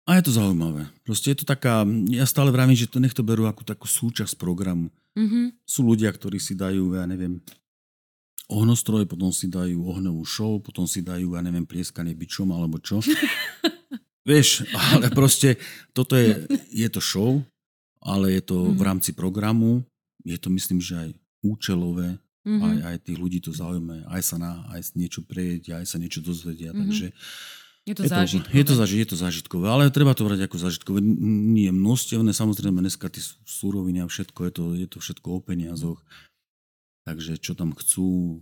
A je to zaujímavé. Proste je to taká, ja stále vravím, že to nech to berú ako takú súčasť programu. Mhm. Sú ľudia, ktorí si dajú, ja neviem, ohnostroj, potom si dajú ohnovú show, potom si dajú, ja neviem, plieskanie bičom alebo čo. Vieš, ale proste toto je, je to show, ale je to v Mhm. rámci programu, je to myslím, že aj účelové, Mhm. aj, aj tých ľudí to zaujme, aj sa na, aj niečo prejedia, aj sa niečo dozvedia, Mhm. takže Je to je to, zážitkové. je, to, zaži- je to zážitkové, ale treba to brať ako zážitkové. N- Nie množstevné, samozrejme dneska tie sú- súroviny a všetko, je to, je to všetko o peniazoch. Takže čo tam chcú,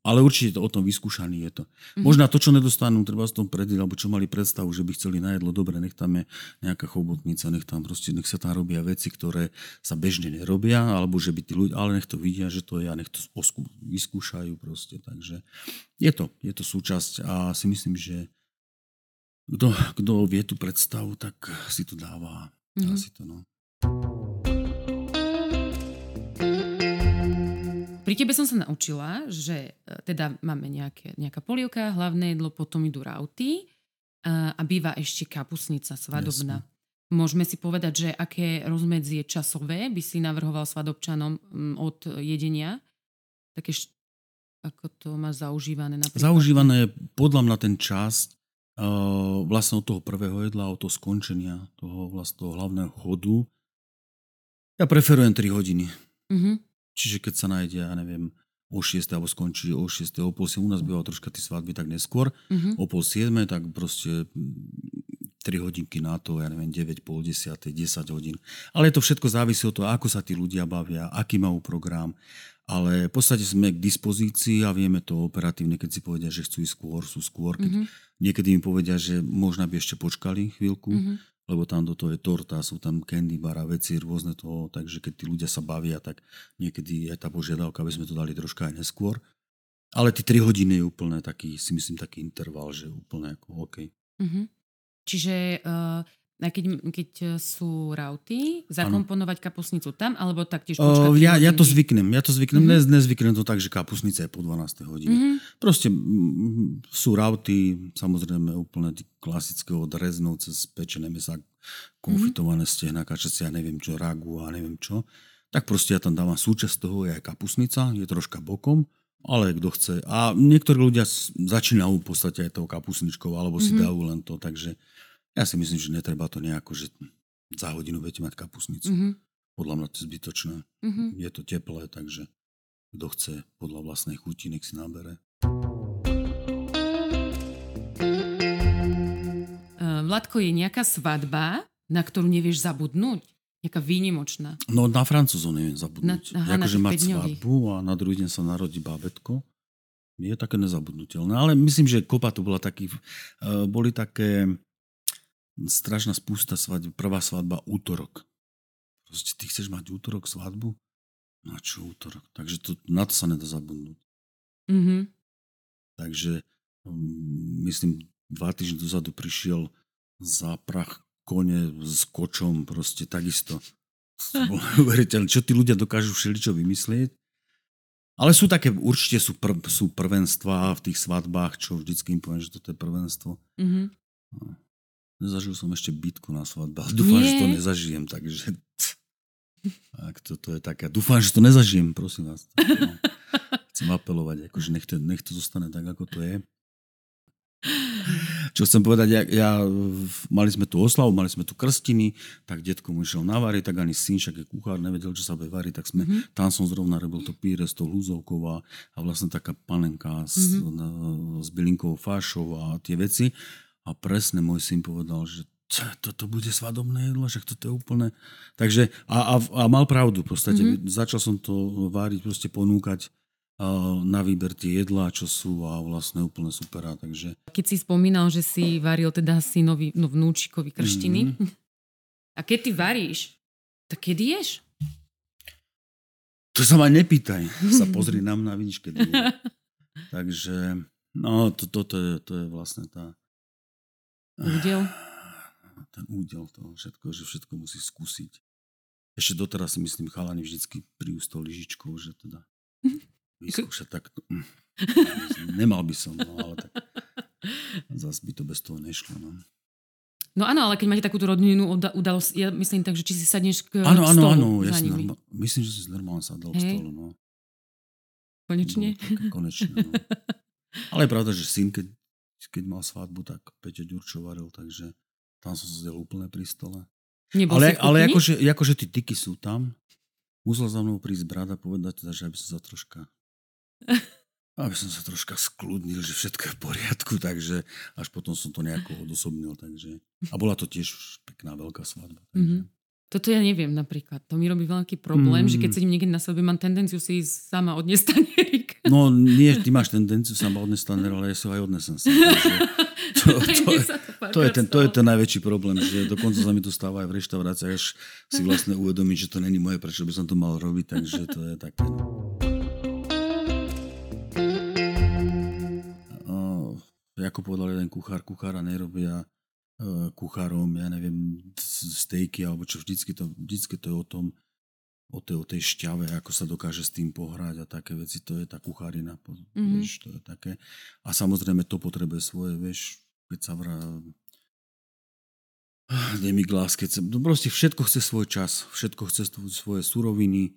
ale určite to o tom vyskúšaní je to. Mhm. Možno to, čo nedostanú, treba z tom predieť, alebo čo mali predstavu, že by chceli na jedlo, dobre, nech tam je nejaká chobotnica, nech tam proste, nech sa tam robia veci, ktoré sa bežne nerobia, alebo že by tí ľudia, ale nech to vidia, že to je a nech to oskú, vyskúšajú proste. Takže je to, je to súčasť a si myslím, že kto, kto vie tú predstavu, tak si to dáva. Dá Mhm. si to, no. Pri tebe som sa naučila, že e, teda máme nejaké, nejaká polievka, hlavné jedlo, potom idú rauty a, a býva ešte kapusnica svadobná. Môžeme si povedať, že aké rozmedzie časové by si navrhoval svadobčanom od jedenia? Také, ako to máš zaužívané napríklad? Zaužívané je podľa mňa ten čas uh, vlastne od toho prvého jedla, od toho skončenia, toho vlastne toho hlavného chodu. Ja preferujem 3 hodiny. Mhm. Čiže keď sa nájde, ja neviem, o 6 alebo skončí o 6, o pol 7, u nás bývajú troška tie svadby tak neskôr, Mhm. o pol 7, tak proste 3 hodinky na to, ja neviem, 9, pol 10, 10 hodín. Ale to všetko závisí od toho, ako sa tí ľudia bavia, aký majú program. Ale v podstate sme k dispozícii a vieme to operatívne, keď si povedia, že chcú ísť skôr, sú skôr. Keď Mhm. Niekedy mi povedia, že možno by ešte počkali chvíľku, Mhm. Lebo tam do toho je torta, sú tam candy bar a veci rôzne toho, takže keď tí ľudia sa bavia, tak niekedy je tá požiadavka, aby sme to dali troška aj neskôr. Ale tie 3 hodiny je úplne taký, si myslím, taký interval, že úplne ako OK. Mhm. Čiže uh, a keď, keď sú rauty, zakomponovať kapusnicu tam, alebo taktiež počkať Uh, ja, ja to zvyknem, ja to zvyknem, Mhm. mm-hmm. nezvyknem to tak, že kapusnica je po 12. hodine. Mhm. Proste mm, sú rauty, samozrejme úplne klasické od reznov cez pečené mesa, konfitované mm-hmm. stehna, kačaci, ja neviem čo, ragu a neviem čo. Tak proste ja tam dávam súčasť toho, je aj kapusnica, je troška bokom, ale kto chce. A niektorí ľudia začínajú v podstate aj tou kapusničkou, alebo si Mhm. mm-hmm. dajú len to, takže ja si myslím, že netreba to nejako, že za hodinu budete mať kapusnicu. Mhm. Podľa mňa to je zbytočné. Mhm. Je to teplé, takže kto chce podľa vlastnej chuti, nech si nabere. Uh, Vladko, je nejaká svadba, na ktorú nevieš zabudnúť? Nejaká výnimočná? No na Francúzov neviem zabudnúť. Na- aha, na akože mať svadbu a na druhý deň sa narodí bábetko. Je také nezabudnutelné. Ale myslím, že kopa tu bola taký... Uh, boli také strašná spústa svadb. Prvá svadba útorok. Proste ty chceš mať útorok svadbu? Na čo útorok? Takže to, na to sa nedá zabudnúť. Mhm. Takže um, myslím, dva týždne dozadu prišiel záprach kone s kočom, proste takisto. Neuveriteľné, čo tí ľudia dokážu všeličo vymyslieť. Ale sú také, určite sú, prv, sú prvenstvá v tých svadbách, čo vždycky im poviem, že toto je prvenstvo. Mhm. Nezažil som ešte bitku na svadbe, ale dúfam, že to Nie. nezažijem, takže Tak to, to je také. Dúfam, že to nezažijem, prosím vás. No. Chcem apelovať, akože nech to, nech to zostane tak, ako to je. Čo chcem povedať, ja, ja, mali sme tu oslavu, mali sme tu krstiny, tak detko mu išiel na vary, tak ani syn, však je kuchár, nevedel, čo sa bude variť, tak sme, mm-hmm. tam som zrovna robil to píre s tou hlúzovkou a, a vlastne taká panenka s, mm-hmm. s bylinkou fášou a tie veci. A presne môj syn povedal, že toto bude svadobné jedlo, že toto je úplne... Takže, a, a, a mal pravdu v podstate. Mm-hmm. Začal som to váriť, proste ponúkať na výber tie jedlá, čo sú a vlastne úplne super. Takže... Keď si spomínal, že si varil teda synovi, no vnúčikovi krštiny. Mm-hmm. A keď ty varíš, tak kedy ješ? To sa ma nepýtaj. Sa pozri na mňa, vidíš, kedy je. Takže, no, to, to, to, je, to je vlastne tá... Údel? Ten údel toho všetko, že všetko musí skúsiť. Ešte doteraz si myslím, chalani vždycky priústol lyžičkou, že teda vyskúšať takto. Hm. Nemal by som, no ale tak zase by to bez toho nešlo. No. No áno, ale keď máte takúto rodinnú udalosť, ja myslím tak, že či si sadneš k Áno, áno, áno, ja nimi. norma- myslím, že si normálne sadol k Hej. stolu. No. Konečne? Bolo také konečne, no. Ale je pravda, že syn, keď, keď mal svadbu, tak Peťo Ďurčo varil, takže tam som sedel úplne pri stole. Nebol Ale, ale akože, akože tí tyky sú tam, musel za mnou prísť brat a povedať teda, že aby som sa troška aby som sa troška skľudnil, že všetko je v poriadku, takže až potom som to nejako odosobnil. Takže, a bola to tiež pekná veľká svadba. Takže. Mhm. Toto ja neviem napríklad. To mi robí veľký problém, Mm. že keď sedím niekde na sebe, mám tendenciu si ísť sama odniesť. No nie, ty máš tendenciu sa ma odnesť taner, ale ja si ho aj odnesem sa. To, to, je, to, je ten, to je ten najväčší problém, že dokonca sa mi to stáva aj v reštauráciách, až si vlastne uvedomiť, že to není moje, prečo by som to mal robiť, takže to je také. no. Uh, ako povedal jeden kuchár, kuchára nerobia uh, kuchárom, ja neviem, stejky, alebo čo vždycky to, vždycky to je o tom, o tej, o tej šťave, ako sa dokáže s tým pohrať a také veci, to je tá kuchárina, mm-hmm. Mhm. vieš, to je také. A samozrejme to potrebuje svoje, vieš, keď sa vrá demiglas, keď sa, no proste všetko chce svoj čas, všetko chce svoje suroviny,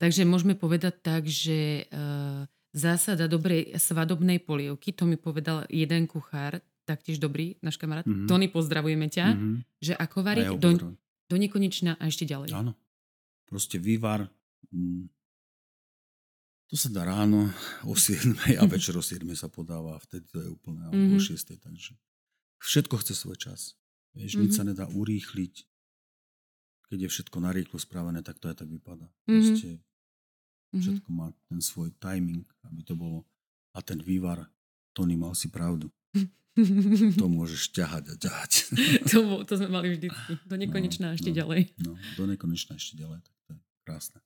Takže môžeme povedať tak, že uh, zásada dobrej svadobnej polievky, to mi povedal jeden kuchár, taktiež dobrý, náš kamarát. Mhm. Tony, pozdravujeme ťa. Mhm. Že ako variť ja do, do nekonečna a ešte ďalej. Áno. Proste vývar. mm, To sa dá ráno o 7 a večer o 7 sa podáva. Vtedy to je úplne, alebo o Mhm. 6. Takže všetko chce svoj čas. Vieš, nič Mhm. sa nedá urýchliť. Keď je všetko narýchlo spravené, tak to aj tak vypadá. Mhm. Proste Mhm. všetko má ten svoj timing, aby to bolo. A ten vývar, Tony mal si pravdu. To môžeš ťahať a ťahať. to, to sme mali vždycky. Do nekonečna a ešte no. ďalej. No, do nekonečna ešte ďalej. Tak krásne.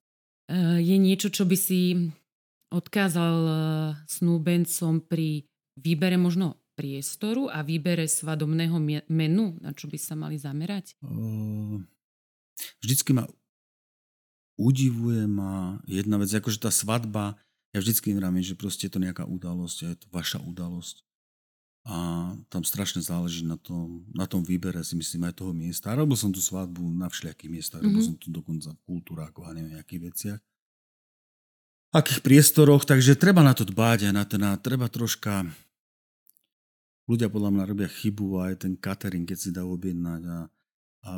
Uh, je niečo, čo by si odkázal uh, snúbencom pri výbere možno priestoru a výbere svadobného menu, na čo by sa mali zamerať? Vždycky ma udivuje ma jedna vec, akože tá svadba, ja vždycky vravím, že proste je to nejaká udalosť a je to vaša udalosť. A tam strašne záleží na tom, na tom výbere, si myslím, aj toho miesta. A robil som tú svadbu na všelijakých miestach, robil Mhm. som tu dokonca v kultúrákoch a neviem, akých veciach. Akých priestoroch, takže treba na to dbáť aj na ten, a treba troška ľudia podľa mňa robia chybu a aj ten catering, keď si dá objednať a, a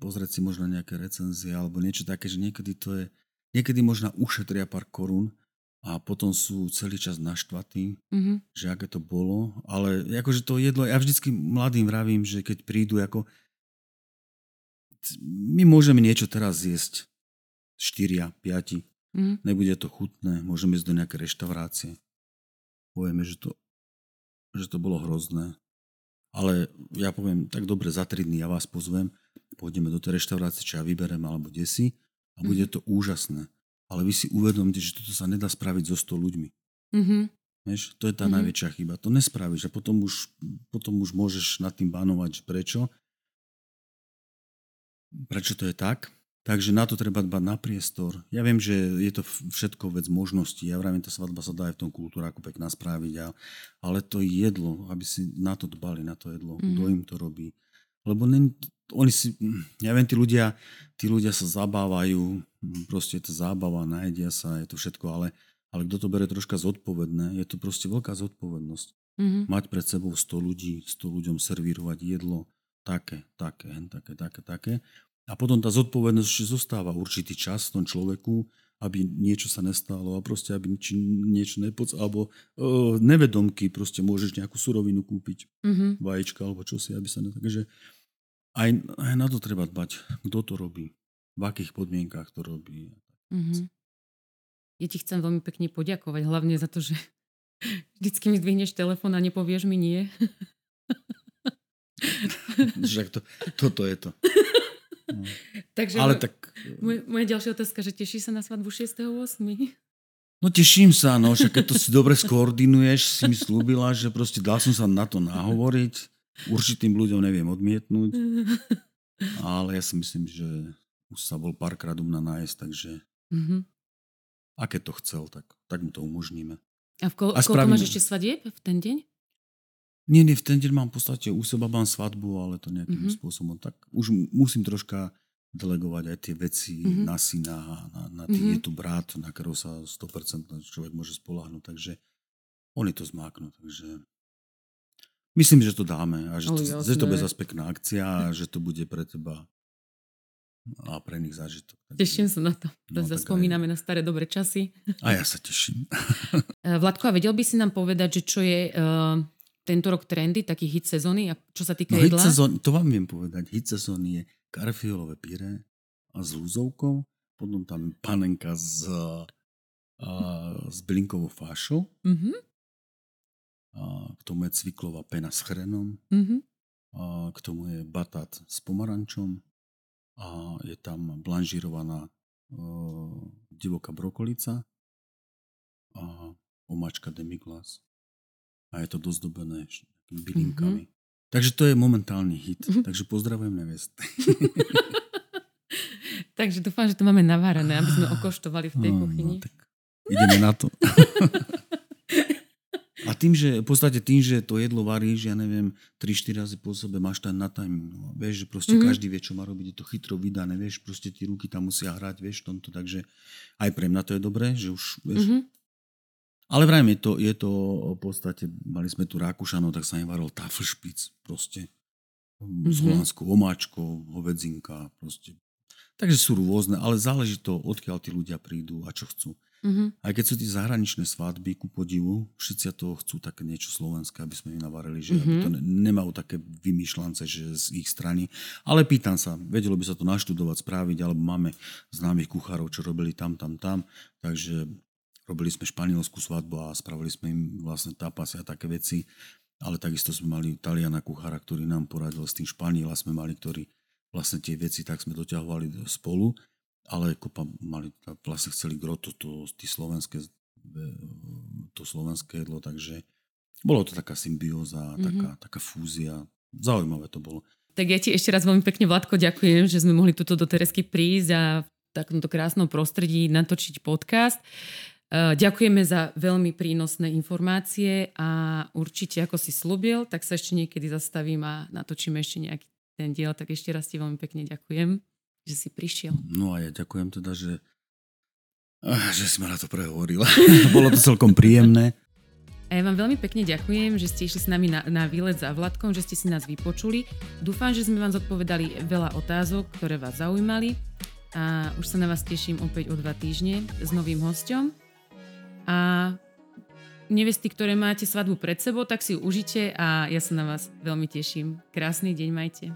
pozrieť si možno nejaké recenzie alebo niečo také, že niekedy to je, niekedy možno ušetria pár korún a potom sú celý čas naštvatí, Mhm. že aké to bolo, ale akože to jedlo, ja vždycky mladým vravím, že keď prídu ako my môžeme niečo teraz zjesť, štyria, piati, Mhm. nebude to chutné, môžeme ísť do nejaké reštaurácie. Povieme, že to, že to bolo hrozné. Ale ja poviem, tak dobre, za tri dny ja vás pozvem, pôjdeme do tej reštaurácie, čo ja vyberem, alebo kde si a bude to úžasné. Ale vy si uvedomte, že toto sa nedá spraviť so 100 ľuďmi. Mhm. Vieš, to je tá Mhm. najväčšia chyba. To nespravíš a potom už, potom už môžeš nad tým banovať, že prečo. Prečo to je tak? Takže na to treba dbať na priestor. Ja viem, že je to všetko vec možností. Ja vravím, tá svadba sa dá aj v tom kultúráku pekná spraviť. A, ale to jedlo, aby si na to dbali, na to jedlo. Mhm. Kto im to robí? Lebo nen, oni si, ja viem, tí ľudia, tí ľudia sa zabávajú, proste je to zábava, najedia sa, je to všetko, ale, ale kto to bere troška zodpovedné, je to proste veľká zodpovednosť. Mhm. Mať pred sebou 100 ľudí, 100 ľuďom servírovať jedlo, také, také, také, také, také. A potom tá zodpovednosť ešte zostáva určitý čas v tom človeku, aby niečo sa nestalo a proste aby či niečo nepoc, alebo uh, nevedomky proste môžeš nejakú surovinu kúpiť, Mhm. vajíčka alebo čo si, aby sa ne... Takže aj, aj na to treba dbať, kto to robí, v akých podmienkách to robí. Mhm. Ja ti chcem veľmi pekne poďakovať, hlavne za to, že vždycky mi zdvihneš telefón a nepovieš mi nie. Však to, toto je to. No. Takže Ale mo- tak, moja, moja ďalšia otázka, že teší sa na svadbu 6.8. no teším sa, no, však keď to si dobre skoordinuješ, si mi slúbila, že proste dal som sa na to nahovoriť. Určitým ľuďom neviem odmietnúť, ale ja si myslím, že už sa bol párkrát u mňa nájsť, takže Mhm. a keď to chcel, tak, tak mu to umožníme. A, v ko- A koľko máš ešte svadieb v ten deň? Nie, nie, v ten deň mám v podstate u seba mám svadbu, ale to nejakým Mhm. spôsobom. Tak už musím troška delegovať aj tie veci Mhm. na syna, na, na tých, Mhm. je tu brat, na ktorého sa 100% človek môže spolahnuť, takže oni to zmáknú, takže myslím, že to dáme a že to, Ale že to bude zase pekná akcia a že to bude pre teba a pre nich zážitok. Teším sa na to. No, No, tak aj- Zaspomíname na staré dobré časy. A ja sa teším. Eh, Vladko, a vedel by si nám povedať, že čo je uh, tento rok trendy, taký hit sezóny, čo sa týka No hit jedla? sezón, to vám viem povedať, hit sezóny je karfiolové pyré a s lúzovkou, potom tam panenka s, a, s bylinkovou fášou, Mhm, a k tomu je cviklová pena s chrenom, mhm. a k tomu je batát s pomarančom a je tam blanžírovaná uh, divoká brokolica a omáčka demiglas. A je to dozdobené takými bylinkami. Takže to je momentálny hit. Mhm. Takže pozdravujem nevesty. Takže dúfam, že to máme navárané, aby sme okoštovali v tej No, kuchyni. No, tak ideme na to. A tým, že v podstate tým, že to jedlo varíš, ja neviem, 3-4 razy po sebe máš tam na timing. No. Vieš, že proste Mhm. mm-hmm. každý vie, čo má robiť, je to chytro vydané, vieš, proste tie ruky tam musia hrať, vieš, tomto, takže aj pre mňa to je dobré, že už, vieš. Mm-hmm. Mhm. Ale vrajme, je to, je to v podstate, mali sme tu Rákušanov, tak sa im varil tafelšpic, proste. Mm-hmm. S Mhm. holandskou omáčkou, hovedzinka, proste. Takže sú rôzne, ale záleží to, odkiaľ tí ľudia prídu a čo chcú. Mhm. Aj keď sú tie zahraničné svadby, ku podivu, všetci to chcú také niečo slovenské, aby sme im navarili, že mm-hmm. aby to ne- nemajú také vymýšľance, že z ich strany. Ale pýtam sa, vedelo by sa to naštudovať, spraviť, alebo máme známych kuchárov, čo robili tam, tam, tam. Takže robili sme španielskú svadbu a spravili sme im vlastne tapasy a také veci. Ale takisto sme mali Taliana kuchára, ktorý nám poradil s tým Španiela, sme mali, ktorý vlastne tie veci tak sme doťahovali spolu ale kopa mali, vlastne chceli groto, to, tí slovenské, to slovenské jedlo, takže bolo to taká symbióza, mm-hmm. taká, taká fúzia. Zaujímavé to bolo. Tak ja ti ešte raz veľmi pekne, Vladko, ďakujem, že sme mohli tuto do Teresky prísť a v takomto krásnom prostredí natočiť podcast. Eh, Ďakujeme za veľmi prínosné informácie a určite, ako si slúbil, tak sa ešte niekedy zastavím a natočíme ešte nejaký ten diel. Tak ešte raz ti veľmi pekne ďakujem, že si prišiel. No a ja ďakujem teda, že, ah, že si ma na to prehovorila. bolo to celkom príjemné. A ja vám veľmi pekne ďakujem, že ste išli s nami na, na výlet za Vladkom, že ste si nás vypočuli. Dúfam, že sme vám zodpovedali veľa otázok, ktoré vás zaujímali. A už sa na vás teším opäť o dva týždne s novým hostom. A nevesty, ktoré máte svadbu pred sebou, tak si ju užite a ja sa na vás veľmi teším. Krásny deň majte.